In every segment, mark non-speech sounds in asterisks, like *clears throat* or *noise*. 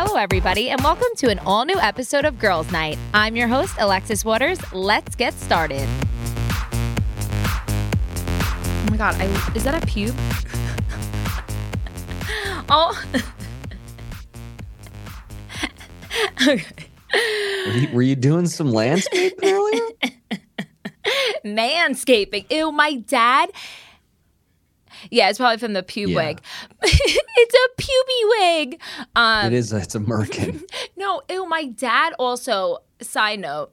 Hello, everybody, and welcome to an all new episode of Girls Night. I'm your host, Alexis Waters. Let's get started. Oh my God, I, is that a pube? *laughs* oh. *laughs* Were you, were you doing some landscaping earlier? *laughs* Manscaping. Ew, my dad. Yeah, it's probably from the pube Yeah. wig. *laughs* it's a puby wig. Um, it is. It's a merkin. *laughs* No, ew, my dad also, side note,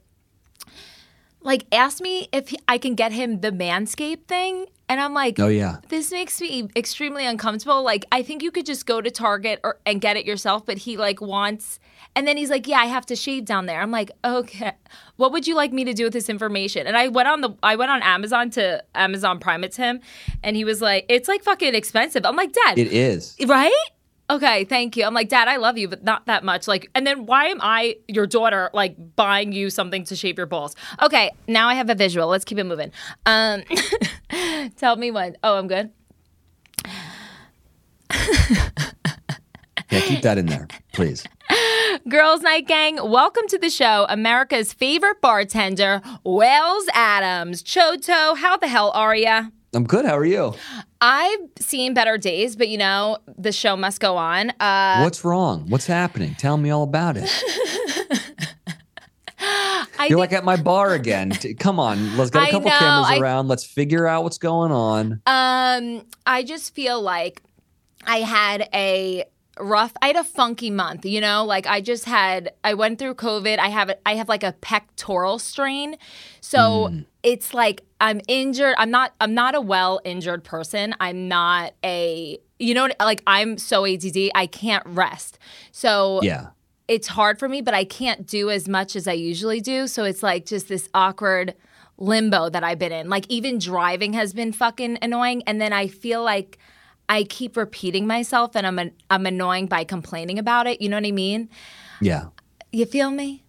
like asked me if he- I can get him the Manscaped thing. And I'm like, Oh yeah. this makes me extremely uncomfortable. Like, I think you could just go to Target or and get it yourself, but he like wants and then he's like, Yeah, I have to shave down there. I'm like, okay. What would you like me to do with this information? And I went on the I went on Amazon to Amazon Prime it to him and he was like, It's like fucking expensive. I'm like, Dad, It is. Right? Okay, thank you. I'm like, Dad, I love you, but not that much. Like, and then why am I, your daughter, like buying you something to shave your balls? Okay, now I have a visual. Let's keep it moving. Um, *laughs* tell me when. Oh, I'm good. Yeah, keep that in there, please. Girls Night Gang, welcome to the show. America's favorite bartender, Wells Adams. Choto, how the hell are ya? I'm good. How are you? I've seen better days, but you know, the show must go on. Uh, What's wrong? What's happening? Tell me all about it. *laughs* I You're think- like at my bar again. Come on, let's get a *laughs* couple know, cameras I- around. Let's figure out what's going on. Um, I just feel like I had a rough I had a funky month, you know? Like I just had I went through COVID. I have I have like a pectoral strain. So mm. it's like I'm injured. I'm not I'm not a well injured person. I'm not a you know like I'm so ADD, I can't rest. So Yeah. it's hard for me, but I can't do as much as I usually do. So it's like just this awkward limbo that I've been in. Like even driving has been fucking annoying, and then I feel like I keep repeating myself, and I'm an, I'm annoying by complaining about it. You know what I mean? Yeah. You feel me?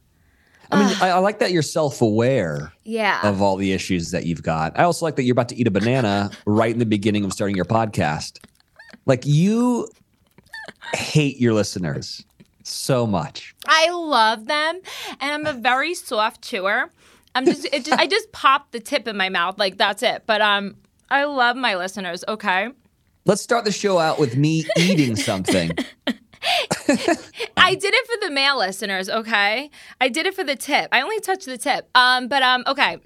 I mean, I, I like that you're self-aware Yeah. of all the issues that you've got. I also like that you're about to eat a banana right in the beginning of starting your podcast. Like you hate your listeners so much. I love them, and I'm a very soft chewer. I'm just, it just I just pop the tip in my mouth, like that's it. But um, I love my listeners. Okay. Let's start the show out with me *laughs* eating something. *laughs* I did it for the male listeners, okay? I did it for the tip. I only touched the tip. Um, but um, okay.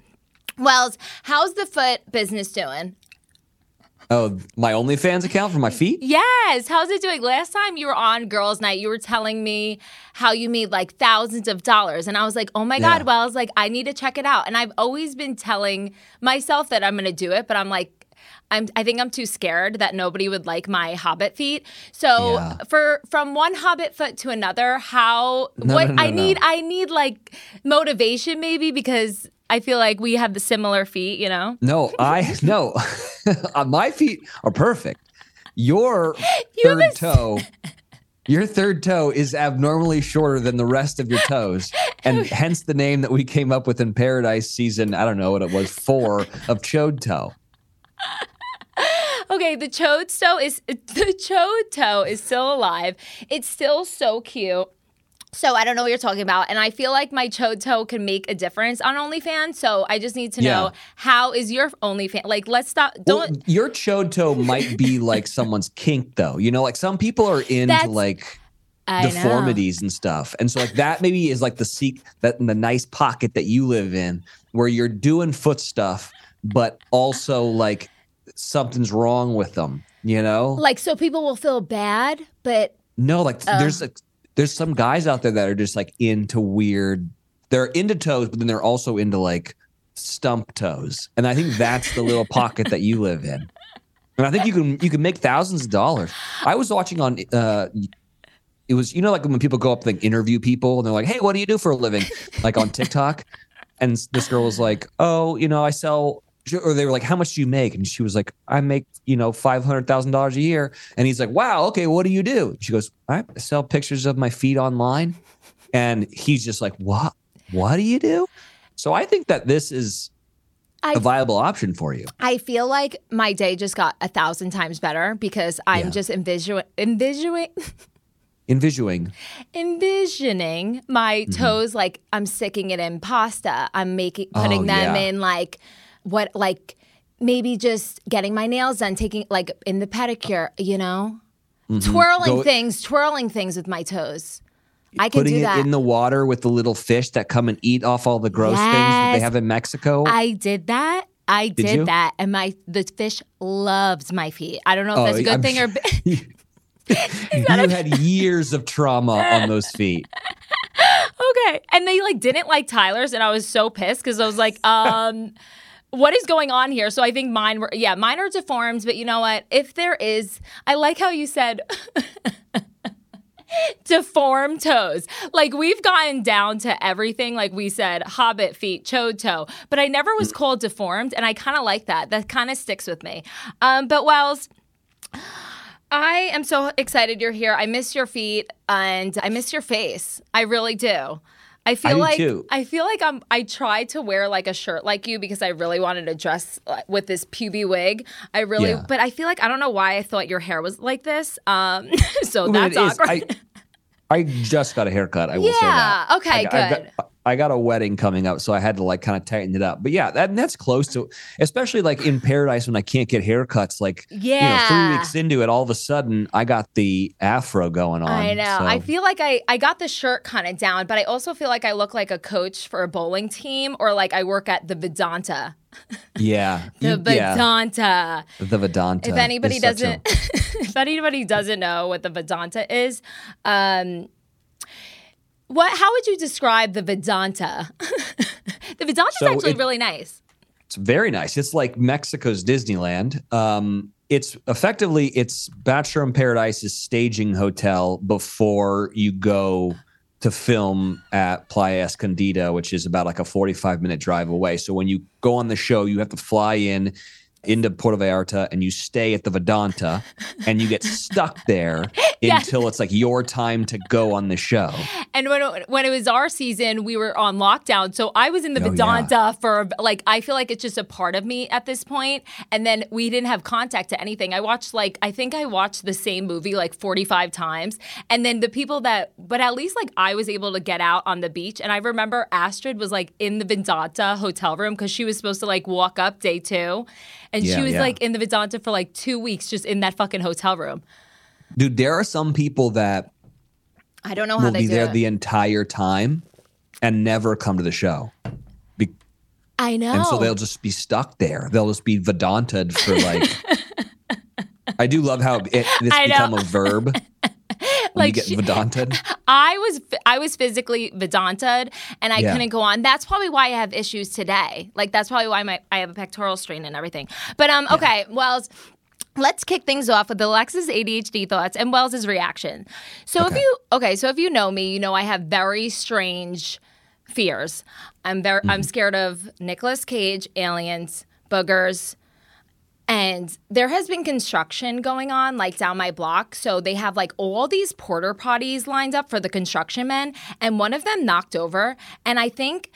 Wells, how's the foot business doing? Oh, my OnlyFans account for my feet? Yes, how's it doing? Last time you were on Girls Night, you were telling me how you made like thousands of dollars, and I was like, "Oh my Yeah. god!" Wells, like I need to check it out. And I've always been telling myself that I'm going to do it, but I'm like. I'm, I think I'm too scared that nobody would like my hobbit feet. So Yeah. for from one hobbit foot to another, how No, what no, no, I need I need like motivation maybe because I feel like we have the similar feet, you know. No, I *laughs* no. *laughs* Uh, my feet are perfect. Your You third a toe, your third toe is abnormally shorter than the rest of your toes, and *laughs* hence the name that we came up with in Paradise season. I don't know what it was four of chode toe. Okay, the chode toe is *laughs* the chode toe is still alive. It's still so cute. So I don't know what you're talking about, and I feel like my chode toe can make a difference on OnlyFans. So I just need to know how is your OnlyFans? Like, let's stop. Don't. your chode toe might be like *laughs* someone's kink, though. You know, like some people are into That's- like I know. deformities and stuff. And so like that maybe is like the seek that in the nice pocket that you live in where you're doing foot stuff, but also like something's wrong with them, you know? Like, so people will feel bad, but no, like Oh. there's like there's some guys out there that are just like into weird they're into toes, but then they're also into like stump toes. And I think that's the little *laughs* pocket that you live in. And I think you can you can make thousands of dollars. I was watching on uh it was you know like when people go up like interview people and they're like, "Hey, what do you do for a living?" like on TikTok. And this girl was like, "Oh, you know, I sell or they were like, "How much do you make?" And she was like, "I make, you know, $500,000 a year." And he's like, "Wow, okay, what do you do?" She goes, "I sell pictures of my feet online." And he's just like, "What? What do you do?" So I think that this is I a viable option for you. I feel like my day just got a thousand times better because I'm Yeah. just envisioning, envisioning, Envisioning. envisioning my Mm-hmm. toes like I'm sticking it in pasta. I'm making putting Oh, them yeah. in like what like maybe just getting my nails done, taking like in the pedicure, you know? Twirling Mm-hmm. Go- things, twirling things with my toes. I can Putting do it that. in the water with the little fish that come and eat off all the gross things that they have in Mexico. I did that. I did, you? that, and my the fish loves my feet. I don't know if that's a good Oh, I'm thing or. *laughs* *laughs* you *laughs* had years of trauma on those feet. Okay. And they like didn't like Tyler's and I was so pissed because I was like, um, what is going on here? So I think mine were yeah, mine are deformed, but you know what? If there is I like how you said *laughs* deformed toes. Like we've gotten down to everything. Like we said, hobbit feet, chode toe. But I never was called deformed, and I kind of like that. That kind of sticks with me. Um, but Wells, I am so excited you're here. I miss your feet and I miss your face. I really do. I feel do like too. I feel like I'm. I tried to wear like a shirt like you because I really wanted to dress with this puby wig. I really, Yeah. but I feel like I don't know why I thought your hair was like this. Um, *laughs* so I mean, that's awkward. I, I just got a haircut. I will say that. Yeah, okay, I, I good. got, I got a wedding coming up, so I had to like kind of tighten it up. But yeah, that, that's close to, especially like in paradise when I can't get haircuts. Like, you know, Yeah. three weeks into it, all of a sudden I got the afro going on. I know. so- I feel like I, I got the shirt kind of down, but I also feel like I look like a coach for a bowling team or like I work at the Vidanta. *laughs* yeah, The You- yeah, Vidanta. the Vidanta. if anybody such a- doesn't *laughs* if anybody doesn't know what the Vidanta is, um what how would you describe the Vidanta? *laughs* the Vidanta is So actually it- really nice. It's very nice. It's like Mexico's Disneyland. Um, it's effectively it's Bachelor in Paradise's staging hotel before you go to film at Playa Escondida, which is about like a 45 minute drive away. So when you go on the show, you have to fly in into Puerto Vallarta and you stay at the Vidanta and you get stuck *laughs* there Yes. until it's like your time to go on the show. And when it, when it was our season, we were on lockdown. So I was in the Oh, Vidanta for like I feel like it's just a part of me at this point. And then we didn't have contact to anything. I watched like I think I watched the same movie like 45 times. And then the people that but at least like I was able to get out on the beach. And I remember Astrid was like in the Vidanta hotel room because she was supposed to like walk up day two. And Yeah, she was yeah. like in the Vidanta for like two weeks just in that fucking hotel room. Dude, there are some people that I don't know how will they be do there it. the entire time and never come to the show. Be- I know. and so they'll just be stuck there. They'll just be Vedanted for like. *laughs* I do love how it, this I become a verb. *laughs* Like you get she- Vedanted. *laughs* I was I was physically vedanted and I Yeah. couldn't go on. That's probably why I have issues today. Like that's probably why my I have a pectoral strain and everything. But um okay, Wells, let's kick things off with Alexa's ADHD thoughts and Wells's reaction. So if you okay, so if you know me, you know I have very strange fears. I'm very I'm scared of Nicolas Cage, aliens, boogers, and there has been construction going on like down my block. So they have like all these porter potties lined up for the construction men. And one of them knocked over. And I think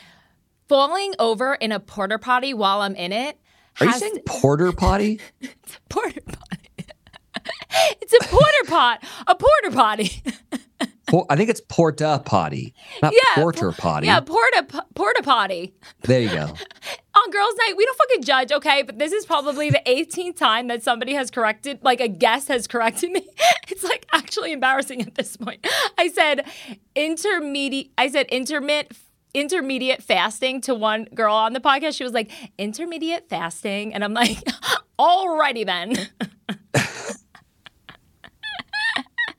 falling over in a porter potty while I'm in it. Are you saying porter potty? *laughs* porter potty? *laughs* it's a porter pot, a porter potty. *laughs* Po- I think it's porta potty, not Yeah, porter potty. yeah, porta porta potty. There you go. *laughs* on girls' night, we don't fucking judge, okay? But this is probably the 18th time that somebody has corrected, like a guest has corrected me. *laughs* It's like actually embarrassing at this point. I said intermediate. I said intermittent. Intermediate fasting to one girl on the podcast. She was like, intermediate fasting. And I'm like, *laughs* alrighty then.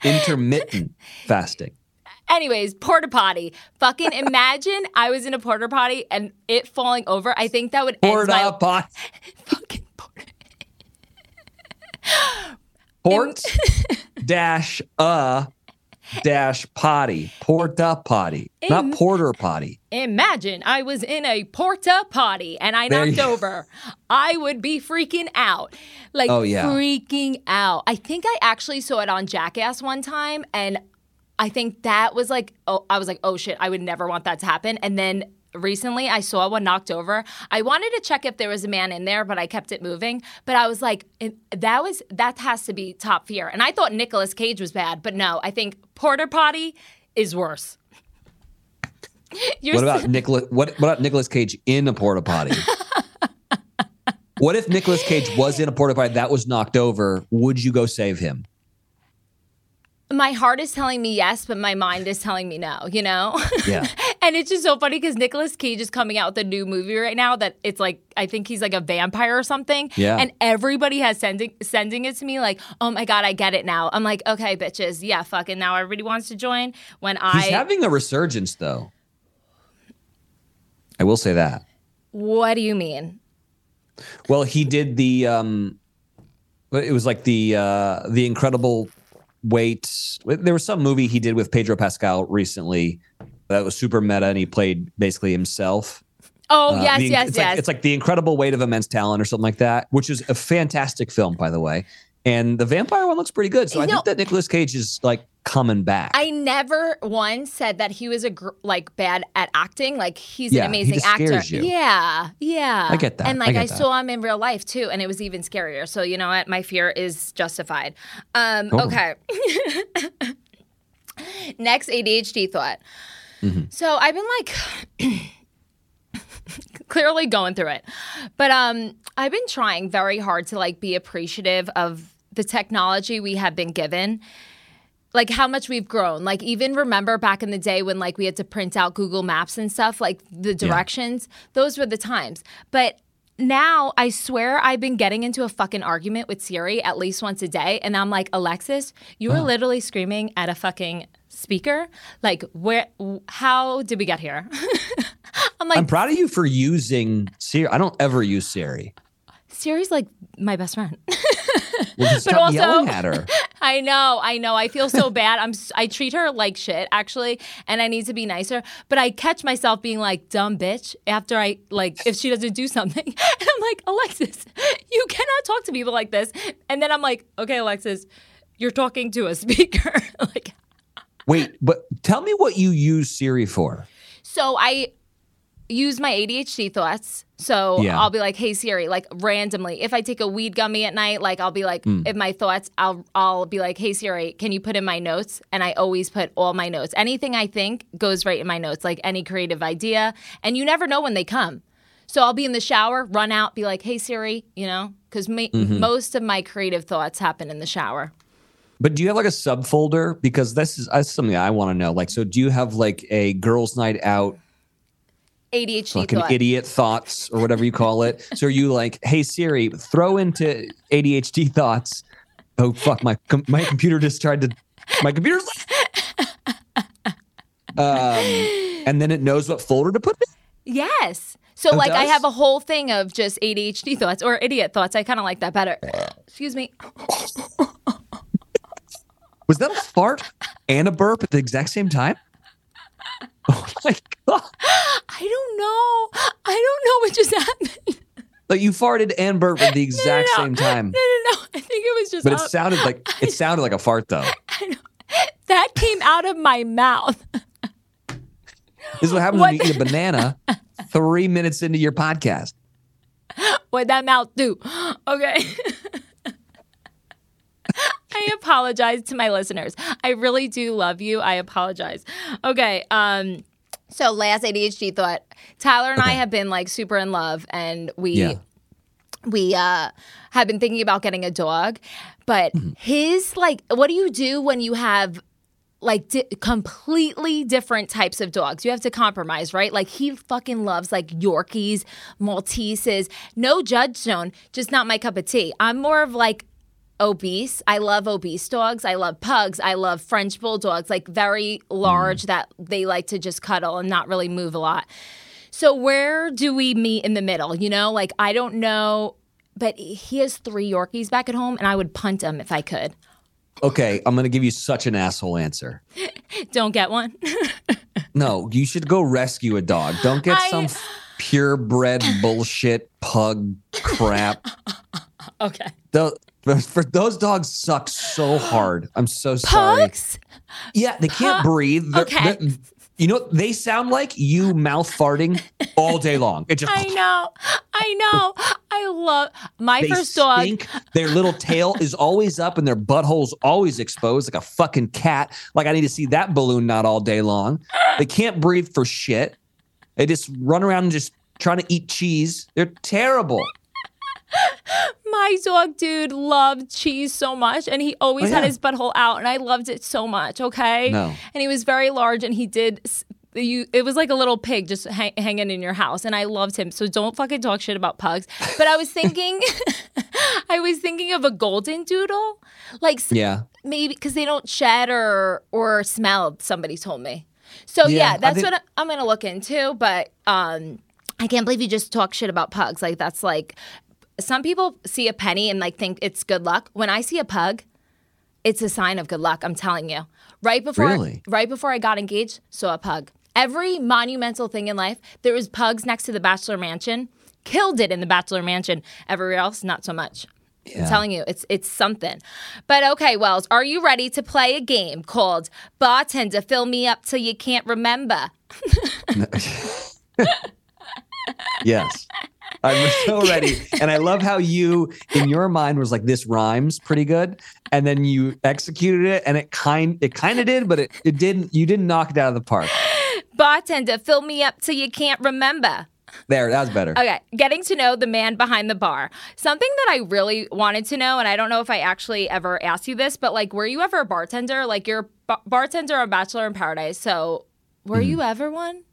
Intermittent *laughs* fasting. Anyways, porta potty. Fucking imagine I was in a porta potty and it falling over. I think that would end Porta my *laughs* potty. fucking porta. *laughs* Port dash a dash potty. Porta uh, potty. Not porter potty. Imagine I was in a porta uh, potty and I knocked over. *laughs* I would be freaking out. Like Oh, yeah. freaking out. I think I actually saw it on Jackass one time and I think that was like oh I was like oh shit I would never want that to happen and then recently I saw one knocked over. I wanted to check if there was a man in there, but I kept it moving. But I was like, that was that has to be top fear. And I thought Nicolas Cage was bad, but no, I think porter potty is worse. *laughs* You're What about Nicolas? What, what about Nicolas Cage in a porta potty? *laughs* what if Nicolas Cage was in a porta potty that was knocked over? Would you go save him? My heart is telling me yes, but my mind is telling me no, you know? *laughs* Yeah. and it's just so funny because Nicolas Cage is coming out with a new movie right now that it's like, I think he's like a vampire or something. Yeah. And everybody has sending sending it to me like, oh my God, I get it now. I'm like, okay, bitches. Yeah, fucking now everybody wants to join. When I, He's having a resurgence, though. I will say that. what do you mean? Well, he did the um it was like the uh the incredible wait there was some movie he did with Pedro Pascal recently that was super meta and he played basically himself. Oh, Uh, yes, the- yes, it's yes. Like, it's like the incredible weight of immense talent or something like that, which is a fantastic film, by the way. And the vampire one looks pretty good. So I think that Nicolas Cage is like coming back. I never once said that he was a gr- like bad at acting. Like he's Yeah, an amazing actor. Yeah, yeah. I get that. And like get I, saw him in real life too, and it was even scarier. So you know what? My fear is justified. Um, Oh. Okay. *laughs* Next ADHD thought. Mm-hmm. So I've been like *coughs* clearly going through it. But um I've been trying very hard to like be appreciative of the technology we have been given. Like how much we've grown. Like even remember back in the day when like we had to print out Google Maps and stuff, like the directions, those were the times. But now I swear I've been getting into a fucking argument with Siri at least once a day and I'm like, "Alexis, you were uh-huh. literally screaming at a fucking speaker. Like where how did we get here?" *laughs* I'm like, I'm proud of you for using Siri. I don't ever use Siri. Siri's like my best friend. *laughs* Well, just *laughs* But stop also- yelling at her. *laughs* I know, I know. I feel so bad. I'm I treat her like shit actually, and I need to be nicer. But I catch myself being like dumb bitch after I like if she doesn't do something. *laughs* And I'm like, "Alexis, you cannot talk to people like this." And then I'm like, "Okay, Alexis, you're talking to a speaker." like Wait, but tell me what you use Siri for. So I use my ADHD thoughts. So Yeah. I'll be like, "Hey Siri," like randomly. If I take a weed gummy at night, like I'll be like, Hmm. if my thoughts, I'll I'll be like, "Hey Siri, can you put in my notes?" And I always put all my notes. Anything I think goes right in my notes, like any creative idea. And you never know when they come. So I'll be in the shower, run out, be like, "Hey Siri," you know, because Mm-hmm. most of my creative thoughts happen in the shower. But do you have like a subfolder? Because this is that's something I want to know. Like, so do you have like a girls' night out, ADHD fucking thought. idiot thoughts or whatever you call it? so are you like, hey Siri, throw into ADHD thoughts? Oh fuck, my com- my computer just tried to, my computer's. *laughs* um, and then it knows what folder to put. in? Yes. So Oh, like I have a whole thing of just ADHD thoughts or idiot thoughts. I kind of like that better. Excuse me. Was that a fart and a burp at the exact same time? *laughs* Oh my god! I don't know. I don't know what just happened. Like you farted and burped at the *laughs* exact no. same time. No, no, no. I think it was just But it out- sounded like *laughs* it sounded like a fart though. that came out of my mouth. This is what happens What when you eat a banana three minutes into your podcast. What that mouth do? *gasps* Okay. I apologize to my listeners. I really do love you. I apologize. Okay. Um. So last ADHD thought. Tyler and I have been like super in love, and we Yeah. we uh have been thinking about getting a dog but Mm-hmm. his like what do you do when you have like di- completely different types of dogs you have to compromise right like he fucking loves like yorkies malteses no judge zone just not my cup of tea i'm more of like obese i love obese dogs i love pugs i love french bulldogs like very large mm. that they like to just cuddle and not really move a lot so where do we meet in the middle? You know, like I don't know, but he has three Yorkies back at home, and I would punt him if I could. Okay, I'm gonna give you such an asshole answer. *laughs* Don't get one. *laughs* No, you should go rescue a dog. Don't get I- some f- purebred bullshit pug crap. *laughs* okay. Tho- for, for those dogs suck so hard. I'm so sorry. Pugs? Yeah, they can't Pu- breathe. They're, Okay. they're, You know, they sound like you mouth farting all day long. It just *laughs* I *laughs* know. I know. I love my they first dog. stink. Their little tail is always up and their butthole's always exposed like a fucking cat. Like I need to see that balloon not all day long. They can't breathe for shit. They just run around and just trying to eat cheese. They're terrible. *laughs* My dog dude loved cheese so much and he always Oh, had his butthole out and I loved it so much, okay? No. And he was very large and he did you it was like a little pig just hang, hanging in your house and I loved him. So don't fucking talk shit about pugs. But I was thinking *laughs* I was thinking of a golden doodle. Like Yeah. maybe because they don't shed or or smell somebody told me so Yeah, yeah, that's think- what i'm gonna look into but um i can't believe you just talk shit about pugs like that's like some people see a penny and like think it's good luck when i see a pug it's a sign of good luck i'm telling you right before Really? right before i got engaged saw a pug every monumental thing in life there was pugs next to the bachelor mansion killed it in the bachelor mansion everywhere else not so much I'm telling you, it's it's something. But okay, Wells, are you ready to play a game called Bartender Fill Me Up Till You Can't Remember? *laughs* *laughs* Yes. I'm *laughs* so ready. And I love how you, in your mind, was like, this rhymes pretty good. And then you executed it and it kind it kind of did, but it, it didn't you didn't knock it out of the park. *gasps* Bartender Fill Me Up Till You Can't Remember. There, that was better. Okay, getting to know the man behind the bar. Something that I really wanted to know, and I don't know if I actually ever asked you this, but like, were you ever a bartender? Like, you're a bartender on Bachelor in Paradise. So, were Mm-hmm. you ever one?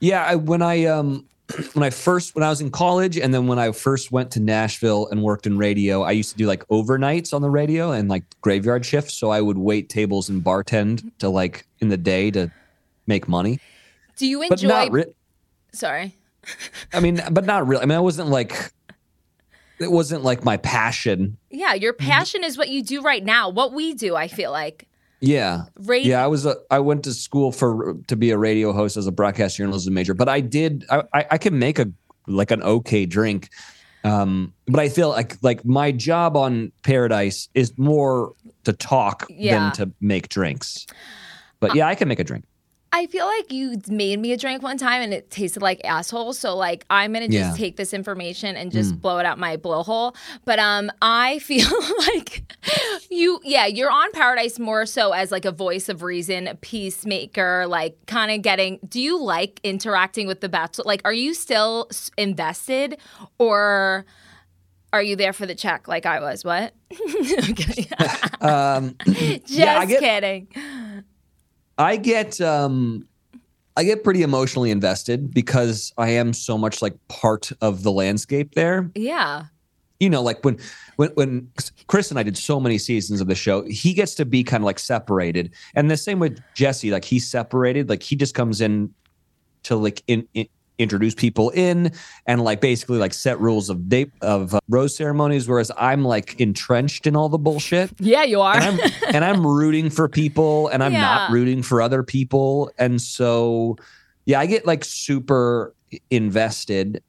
Yeah, I, when I um *clears throat* when I first when I was in college and then when I first went to Nashville and worked in radio, I used to do like overnights on the radio and like graveyard shifts. So I would wait tables and bartend to like in the day to make money. Do you But enjoy? not re- Sorry. I mean, but not really. I mean, I wasn't like it wasn't like my passion. Yeah, your Mm-hmm. passion is what you do right now. What we do, I feel like. Yeah. Radio. Yeah, I was a, I went to school for to be a radio host as a broadcast journalism major, but I did I, I, I can make a like an okay drink. Um, but I feel like like my job on Paradise is more to talk Yeah. than to make drinks. But yeah, I can make a drink. I feel like you made me a drink one time and it tasted like asshole. So like I'm gonna just Yeah. Mm. take this information and just blow it out my blowhole. But um I *laughs* feel like you yeah, you're on Paradise more so as like a voice of reason, a peacemaker, like kind of getting do you like interacting with the bachelor? Like are you still invested or are you there for the check like I was? What? *laughs* okay. *laughs* Um, Just yeah, get kidding. I get um I get pretty emotionally invested because I am so much like part of the landscape there. Yeah. you know, like when when when Chris and I did so many seasons of the show, he gets to be kind of like separated. And the same with Jesse, like he's separated, like he just comes in to like in, in introduce people in and like basically like set rules of date of uh, rose ceremonies whereas I'm like entrenched in all the bullshit Yeah, you are. and I'm and I'm rooting for people and I'm not rooting for other people. And so yeah, I get like super invested.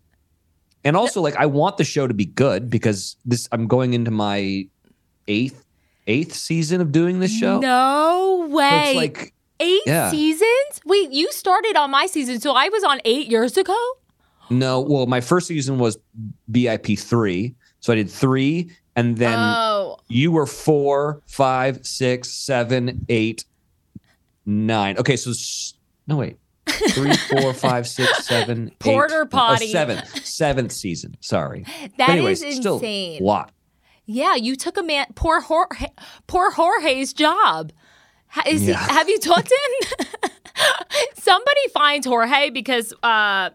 And also like I want the show to be good because this I'm going into my eighth eighth season of doing this show. No So way. it's like eight yeah. seasons? Wait, you started on my season, so I was on eight years ago? no, well, my first season was BIP three. So I did three and then oh, You were four, five, six, seven, eight, nine. Okay, so s- no wait, three, four, *laughs* five, six, seven, eight. Porter oh, oh potty. seventh, seventh season. Sorry. that But is anyways, still insane. a lot. Yeah, you took a man, poor Jorge, poor Jorge's job. Is Yeah. he, have you talked to him? *laughs* Somebody find Jorge because uh,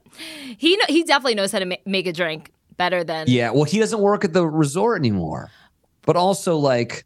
he he definitely knows how to ma- make a drink better than. Yeah. Well, he doesn't work at the resort anymore. But also, like,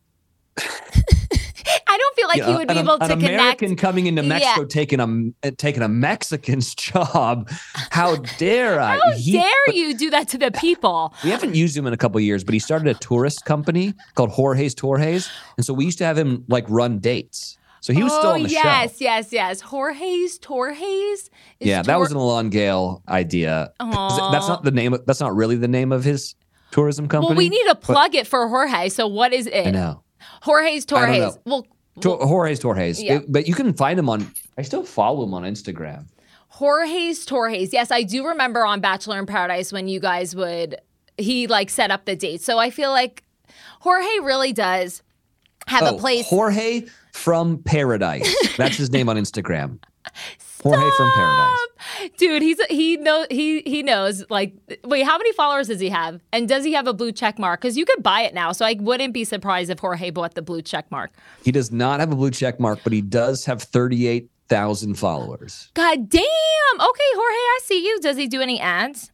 *laughs* I don't feel like you he would be an, able an to American connect. coming into Yeah. Mexico taking a taking a Mexican's *laughs* job. How dare I? How He- dare you do that to the people? We haven't used him in a couple of years, but he started a tourist company called Jorge's Torres, and so we used to have him like run dates. So he was still oh on the yes, show. yes, yes. Yes. Jorge's Torres. Is Yeah, that was an Alon Gale idea. That's not the name. Of, that's not really the name of his tourism company. Well, we need to plug it for Jorge. So what is I it? know. Jorge's I Torres. Well, To- Jorge's Torres. Yeah. It- but you can find him on. I still follow him on Instagram. Jorge's Torres. Yes, I do remember on Bachelor in Paradise when you guys would he like set up the date. So I feel like Jorge really does have a oh, place. Oh, Jorge from Paradise. That's his name on Instagram. Jorge from Paradise. Dude, he's he know he he knows like wait, how many followers does he have? And does he have a blue check mark? Because you could buy it now, so I wouldn't be surprised if Jorge bought the blue check mark. He does not have a blue check mark, but he does have 38,000 followers. God damn. Okay, Jorge, I see you. Does he do any ads?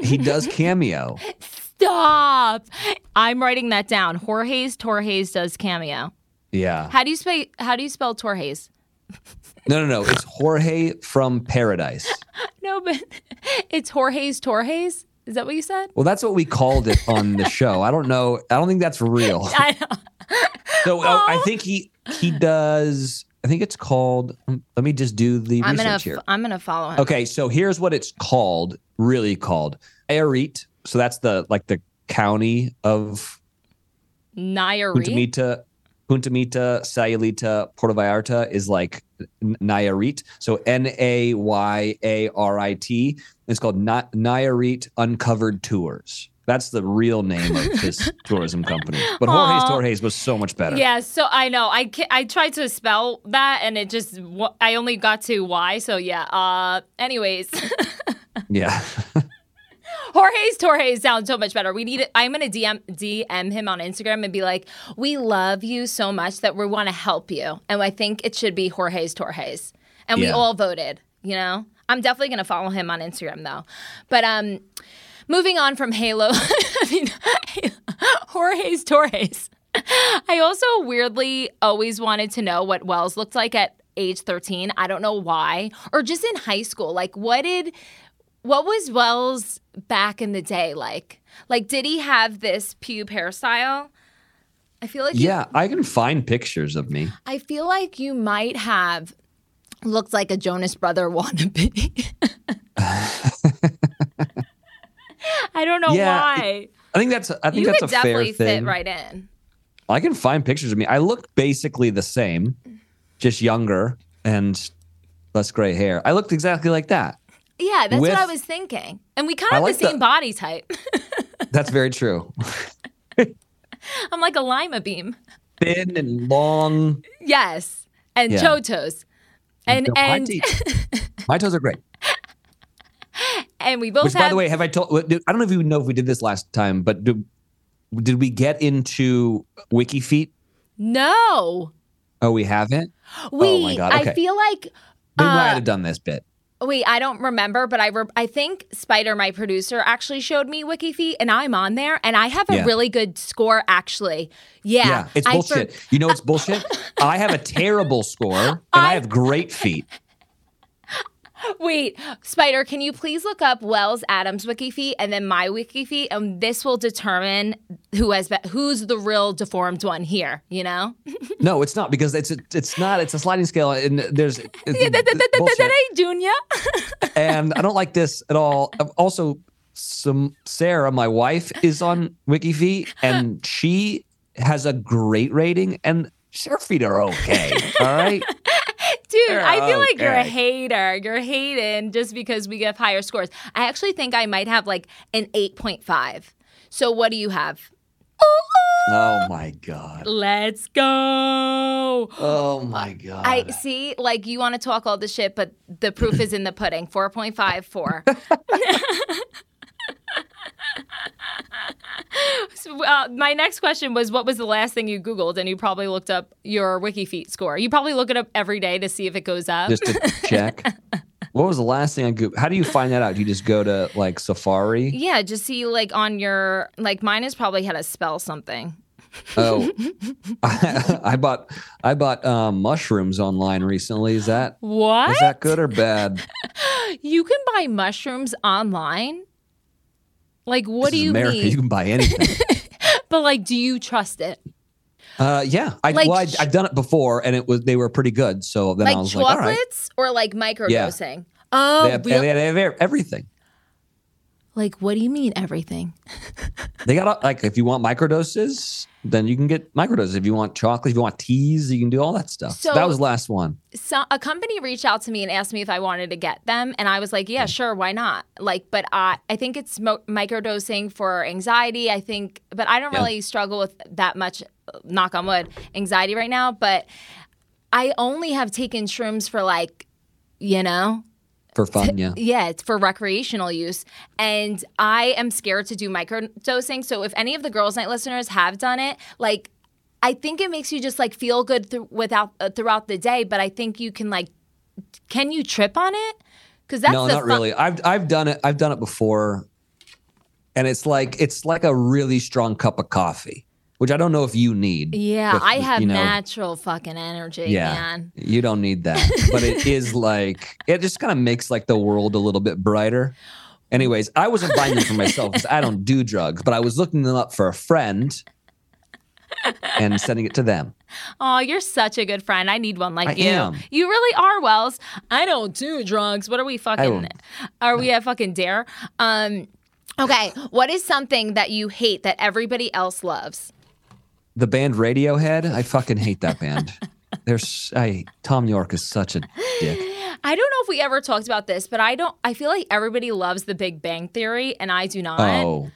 He does *laughs* cameo. Stop. I'm writing that down. Jorge's Torres does cameo. Yeah. How do you spell how do you spell Torres? *laughs* No, no, no. It's Jorge from Paradise. *laughs* No, but it's Jorge's Torres. Is that what you said? Well, that's what we called it on the *laughs* show. I don't know. I don't think that's real. I know. So uh, I think he he does. I think it's called. um, Let me just do the I'm research gonna here. I'm gonna follow him. Okay, so here's what it's called. Really called Nayarit. So that's the like the county of Nayarit. Mita, Punta Mita, Sayulita, Puerto Vallarta is like Nayarit. So N A Y A R I T. It's called Na- Nayarit Uncovered Tours. That's the real name of *laughs* this tourism company. But Jorge's. Torres was so much better. Yeah, so I know I I tried to spell that and it just I only got to Y. So yeah. Uh, anyways, *laughs* Yeah. *laughs* Jorge's Torres sounds so much better. We need it. I'm gonna DM DM him on Instagram and be like, "We love you so much that we want to help you," and I think it should be Jorge's Torres, and we all voted. You know, I'm definitely gonna follow him on Instagram though. But um, moving on from Halo, *laughs* I mean, *laughs* Jorge's Torres. I also weirdly always wanted to know what Wells looked like at age 13. I don't know why, or just in high school. Like, what did what was Wells back in the day like? Like, did he have this pube hairstyle? I feel like you- yeah. I can find pictures of me. I feel like you might have looked like a Jonas Brother *laughs* wannabe. I don't know Yeah, why. I think that's I think You that's a fair thing. fit right in. I can find pictures of me. I look basically the same, just younger and less gray hair. I looked exactly like that. Yeah, that's what I was thinking. And we kind of have like the same the- body type. *laughs* That's very true. *laughs* I'm like a lima beam. Thin and long. Yes. And Yeah. chotos. And No, my, and *laughs* my toes are great. and we both Which, have by the way, have I told? I don't know if you know if we did this last time, but do, did we get into Wiki Feet? No. Oh, we haven't. Wait, oh my god. I Okay. feel like Maybe I uh, had done this bit. Wait, I don't remember, but I re- I think Spider, my producer, actually showed me WikiFeet, and I'm on there, and I have a Yeah. really good score. Actually, yeah, Yeah, it's I for- bullshit. you know it's *laughs* bullshit? I have a terrible score and I, I- have great feet. Wait, Spider, can you please look up Wells Adams WikiFeet and then my WikiFeet, and this will determine who has be- who's the real deformed one here. You know, *laughs* No, it's not because it's a, it's not. It's a sliding scale and there's *laughs* Junior. *laughs* and I don't like this at all. Also, some Sarah, my wife, is on WikiFeet and she has a great rating and her feet are okay. All right. Dude, I feel oh, like you're a hater. You're hating just because we get higher scores. I actually think I might have like an 8.5. So what do you have? Oh my god. Let's go. Oh my god. I see, like you want to talk all the shit, but the proof is in the pudding. *laughs* 4.54. *laughs* So, *laughs* uh, my next question was what was the last thing you Googled? And you probably looked up your Wiki WikiFeet score. You probably look it up every day to see if it goes up. just to *laughs* check. What was the last thing I Googled? How do you find that out? Do you just go to like Safari? yeah, just see like on your, like mine is probably how to spell something. Oh, I, *laughs* I bought I bought um, mushrooms online recently. Is that What? is that good or bad? You can buy mushrooms online? Like, what This do you America. mean? You can buy anything. *laughs* But like, do you trust it? Uh, yeah, I, like, well, I, I've done it before, and it was they were pretty good. So then I Like was like, all right, chocolates or like microdosing? Oh, they have, they have everything. Like what do you mean everything? *laughs* They got like if you want microdoses, then you can get microdoses. If you want chocolate, if you want teas, you can do all that stuff. So, that was the last one. so a company reached out to me and asked me if I wanted to get them, and I was like, yeah, sure, why not? Like, but I I think it's mo- microdosing for anxiety. I think, but I don't Yeah. really struggle with that much. Knock on wood, anxiety right now. But I only have taken shrooms for like, you know, For fun, yeah. yeah, it's for recreational use. And I am scared to do microdosing. So if any of the girls' night listeners have done it, like I think it makes you just like feel good th- without uh, throughout the day. But I think you can like, can you trip on it? Because that's no, the not fun- really. I've I've done it. I've done it before, and it's like it's like a really strong cup of coffee, which I don't know if you need. Yeah, with, I have you know, natural fucking energy, Yeah, man. you don't need that, but it *laughs* is like it just kind of makes like the world a little bit brighter. Anyways, I wasn't buying them for myself because I don't do drugs, but I was looking them up for a friend and sending it to them. Oh, you're such a good friend. I need one like I you. am. You really are, Wells. I don't do drugs. What are we fucking? Are we a fucking dare? Um, okay. What is something that you hate that everybody else loves? The band Radiohead, I fucking hate that band. *laughs* There's I Thom Yorke is such a dick. I don't know if we ever talked about this, but I don't. I feel like everybody loves The Big Bang Theory, and I do not. Oh.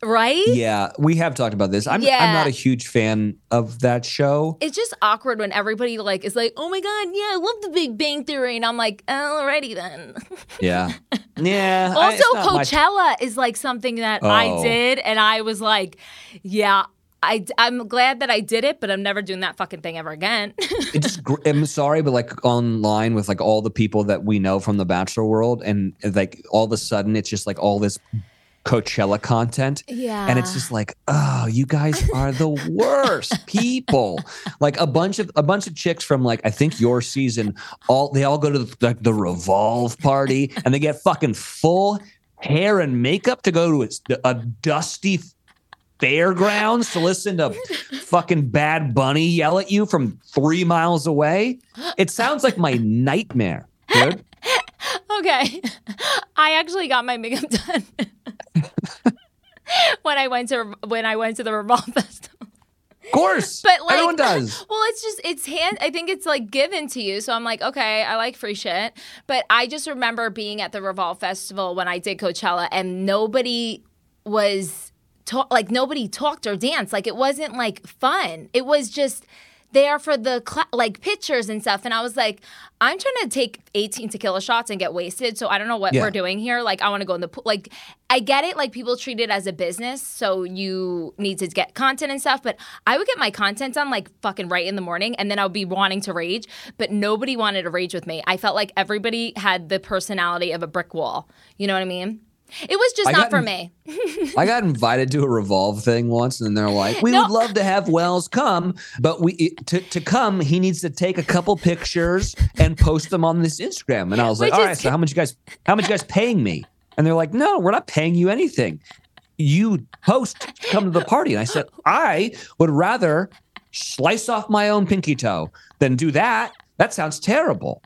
Right? Yeah, we have talked about this. I'm I'm not a huge fan of that show. It's just awkward when everybody like is like, "Oh my god, yeah, I love The Big Bang Theory," and I'm like, "Alrighty then." *laughs* Yeah. Yeah. Also, my- Coachella is like something that I Oh. did, and I was like, yeah. I, I'm glad that I did it, but I'm never doing that fucking thing ever again. *laughs* it just gr- I'm sorry, but like online with like all the people that we know from the Bachelor world, and like all of a sudden it's just like all this Coachella content. yeah. And it's just like, oh, you guys are the *laughs* worst people. Like a bunch of a bunch of chicks from like I think your season, all they all go to the, like the Revolve party and they get fucking full hair and makeup to go to a, a dusty fairgrounds to listen to *laughs* fucking Bad Bunny yell at you from three miles away. It sounds like my *laughs* nightmare, dude. okay. I actually got my makeup *laughs* done when I went to when I went to the Revolve Festival. Of course, But like everyone does. Well, it's just it's hand. I think it's like given to you. So I'm like, okay, I like free shit. But I just remember being at the Revolve Festival when I did Coachella, and nobody was talk like nobody talked or danced. Like it wasn't like fun. It was just there for the cla like pictures and stuff. And I was like, I'm trying to take 18 tequila shots and get wasted. So I don't know what Yeah. we're doing here. Like I want to go in the pool. Like I get it. Like people treat it as a business, so you need to get content and stuff. But I would get my content done like fucking right in the morning, and then I would be wanting to rage. But nobody wanted to rage with me. I felt like everybody had the personality of a brick wall. You know what I mean? It was just I not got for me. *laughs* I got invited to a Revolve thing once, and they're like, "We No. would love to have Wells come, but we to to come, he needs to take a couple pictures and post them on this Instagram." And I was like, Which "All is- right, so how much you guys how much you guys paying me?" And they're like, "No, we're not paying you anything. You post to come to the party." And I said, "I would rather slice off my own pinky toe than do that. That sounds terrible."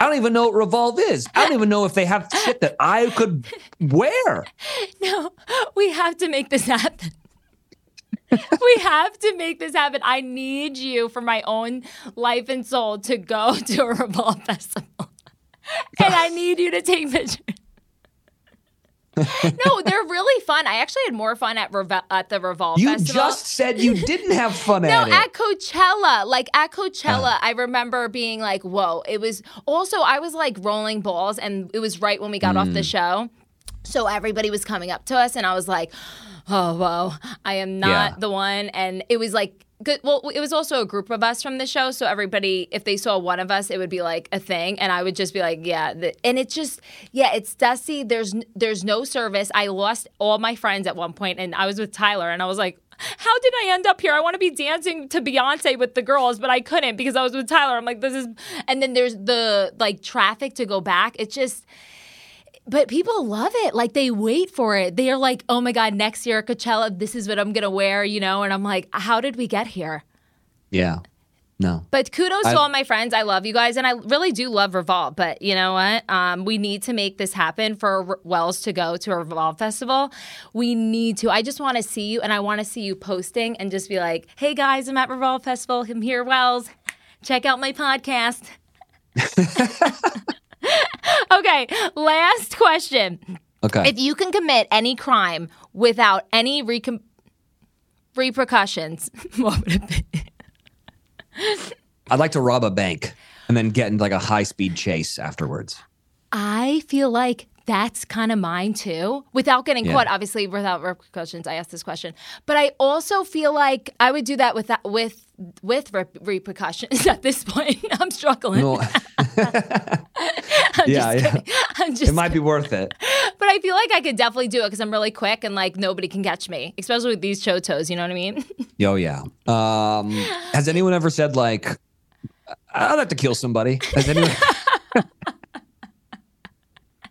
I don't even know what Revolve is. I don't even know if they have shit that I could wear. *laughs* No, we have to make this happen. *laughs* we have to make this happen. I need you for my own life and soul to go *laughs* to a Revolve Festival. and I need you to take pictures. *laughs* no, they're really fun. I actually had more fun at Reve- at the Revolve You Festival. just said you *laughs* didn't have fun No, at it. Uh. at Coachella. Like at Coachella, I remember being like, whoa. It was also, I was like rolling balls, and it was right when we got off Mm. the show. So everybody was coming up to us, and I was like, oh, whoa, I am not Yeah. the one. And it was like. Well, it was also a group of us from the show. So everybody, if they saw one of us, it would be like a thing. And I would just be like, yeah. And it's just, yeah, it's dusty. There's, there's no service. I lost all my friends at one point, and I was with Tyler, and I was like, how did I end up here? I want to be dancing to Beyonce with the girls, but I couldn't because I was with Tyler. I'm like, this is, and then there's the like traffic to go back. It's just, but people love it. Like they wait for it. They are like, oh my God, next year at Coachella, this is what I'm going to wear, you know? And I'm like, how did we get here? yeah. No. But kudos I- to all my friends. I love you guys, and I really do love Revolve. But you know what? Um, we need to make this happen for R- Wells to go to a Revolve festival. We need to. I just want to see you, and I want to see you posting and just be like, "Hey guys, I'm at Revolve Festival. I'm here, Wells. Check out my podcast." *laughs* *laughs* *laughs* okay, last question. Okay. If you can commit any crime without any recom- repercussions, *laughs* what would it be? I'd like to rob a bank and then get into like a high speed chase afterwards. I feel like that's kind of mine too. Without getting Yeah. caught, obviously, without repercussions. I asked this question, but I also feel like I would do that with that with with rep- repercussions. *laughs* At this point, *laughs* I'm struggling. No, *laughs* I'm yeah, just yeah. I'm just it might be worth it. But I feel like I could definitely do it because I'm really quick and like nobody can catch me, especially with these chotos. You know what I mean? Oh yeah. Um, has anyone ever said like, "I'd like to kill somebody"? Has anyone?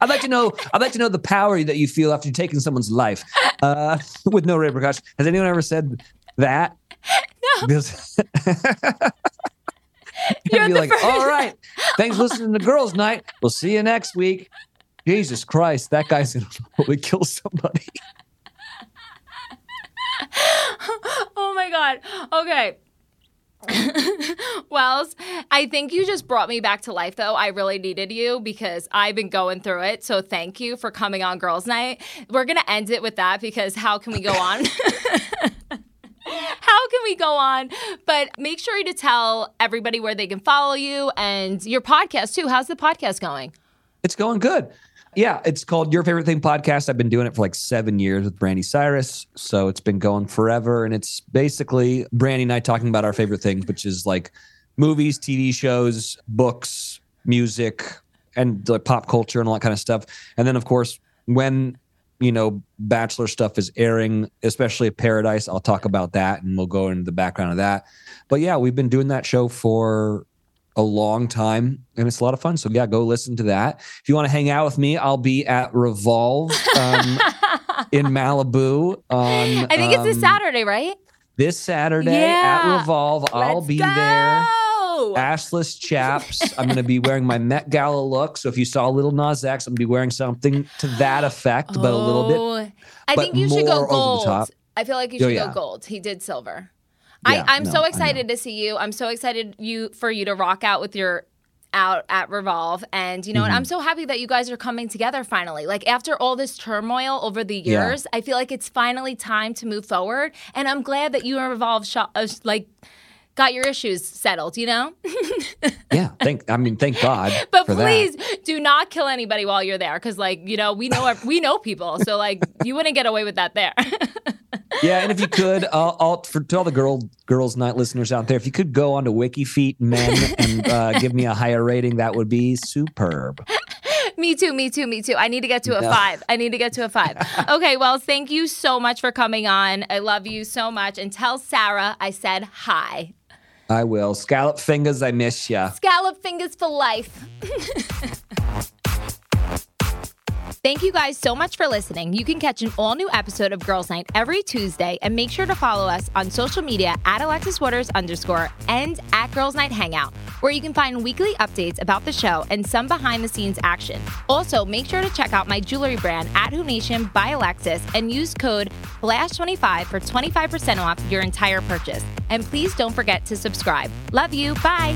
I'd like to know. I'd like to know the power that you feel after taking someone's life uh, *laughs* with no repercussions. Has anyone ever said that? No. *laughs* *laughs* You're be like, first- all right, thanks for listening to Girls Night. We'll see you next week. Jesus Christ, that guy's gonna probably kill somebody. Oh my god. Okay. *laughs* Wells, I think you just brought me back to life though. I really needed you because I've been going through it. So thank you for coming on Girls Night. We're going to end it with that because how can we go on? *laughs* How can we go on? But make sure to tell everybody where they can follow you and your podcast too. How's the podcast going? It's going good. Yeah, it's called Your Favorite Thing Podcast. I've been doing it for like seven years with Brandi Cyrus. So it's been going forever. And it's basically Brandi and I talking about our favorite things, which is like movies, TV shows, books, music, and like pop culture and all that kind of stuff. And then, of course, when you know bachelor stuff is airing especially paradise i'll talk about that and we'll go into the background of that but yeah we've been doing that show for a long time and it's a lot of fun so yeah go listen to that if you want to hang out with me i'll be at revolve um, *laughs* in malibu on I think it's this um, Saturday, right? this saturday Yeah. at revolve i'll be go! there assless chaps. *laughs* I'm going to be wearing my Met Gala look. So if you saw Lil Nas X, I'm going to be wearing something to that effect, but a little bit. Oh, I think you should go gold. I feel like you Oh, should yeah. go gold. He did silver. Yeah, I, I'm no, so excited to see you. I'm so excited you for you to rock out with your out at Revolve. And you know Mm-hmm. what? I'm so happy that you guys are coming together finally. Like after all this turmoil over the Yeah. years, I feel like it's finally time to move forward. And I'm glad that you and Revolve shot, uh, like got your issues settled, you know? *laughs* Yeah, thank. I mean, thank God. But for that. please do not kill anybody while you're there, because like you know we know we know people, so like you wouldn't get away with that there. *laughs* Yeah, and if you could, uh, all for to all the girl girls night listeners out there, if you could go onto WikiFeet Men and uh, give me a higher rating, that would be superb. *laughs* me too, me too, me too. I need to get to a No. five. I need to get to a five. Okay, well, thank you so much for coming on. I love you so much, and tell Sarah I said hi. I will. Scallop fingers, I miss ya. Scallop fingers for life. Thank you guys so much for listening. You can catch an all new episode of Girls Night every Tuesday, and make sure to follow us on social media at Alexis Waters underscore and at Girls Night Hangout, where you can find weekly updates about the show and some behind the scenes action. Also, make sure to check out my jewelry brand at Hoop Nation by Alexis and use code FLASH25 for 25% off your entire purchase. And please don't forget to subscribe. Love you. Bye.